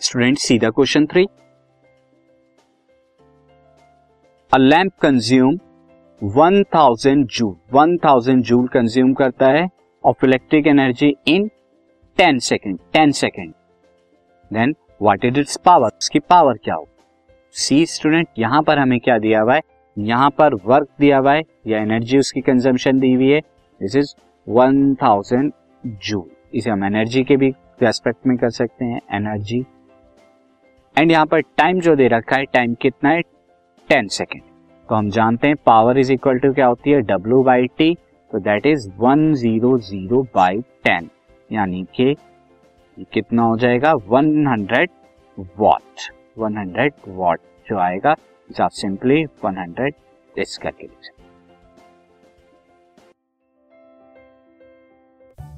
Student सीधा question three a lamp consume 1000 joule 1000 joule consume करता है of electric energy in 10 second 10 second then what is its power उसकी power क्या हो? सी student यहाँ पर हमें क्या दिया हुआ है? यहाँ पर वर्क दिया हुआ है या एनर्जी उसकी कंजम्पशन दी हुई है? दिस इज़ 1000 जूल इसे हम एनर्जी के भी एस्पेक्ट में कर सकते हैं. एनर्जी एंड यहाँ पर टाइम जो दे रखा है टाइम कितना है? टेन सेकेंड तो हम जानते हैं पावर इज़ इक्वल टू क्या होती है? डब्ल्यू बाई टी तो that is one zero zero by ten यानी कि कितना हो जाएगा? One hundred watt one hundred watt जो आएगा सिंपली वन हंड्रेड इस करके लिख सकते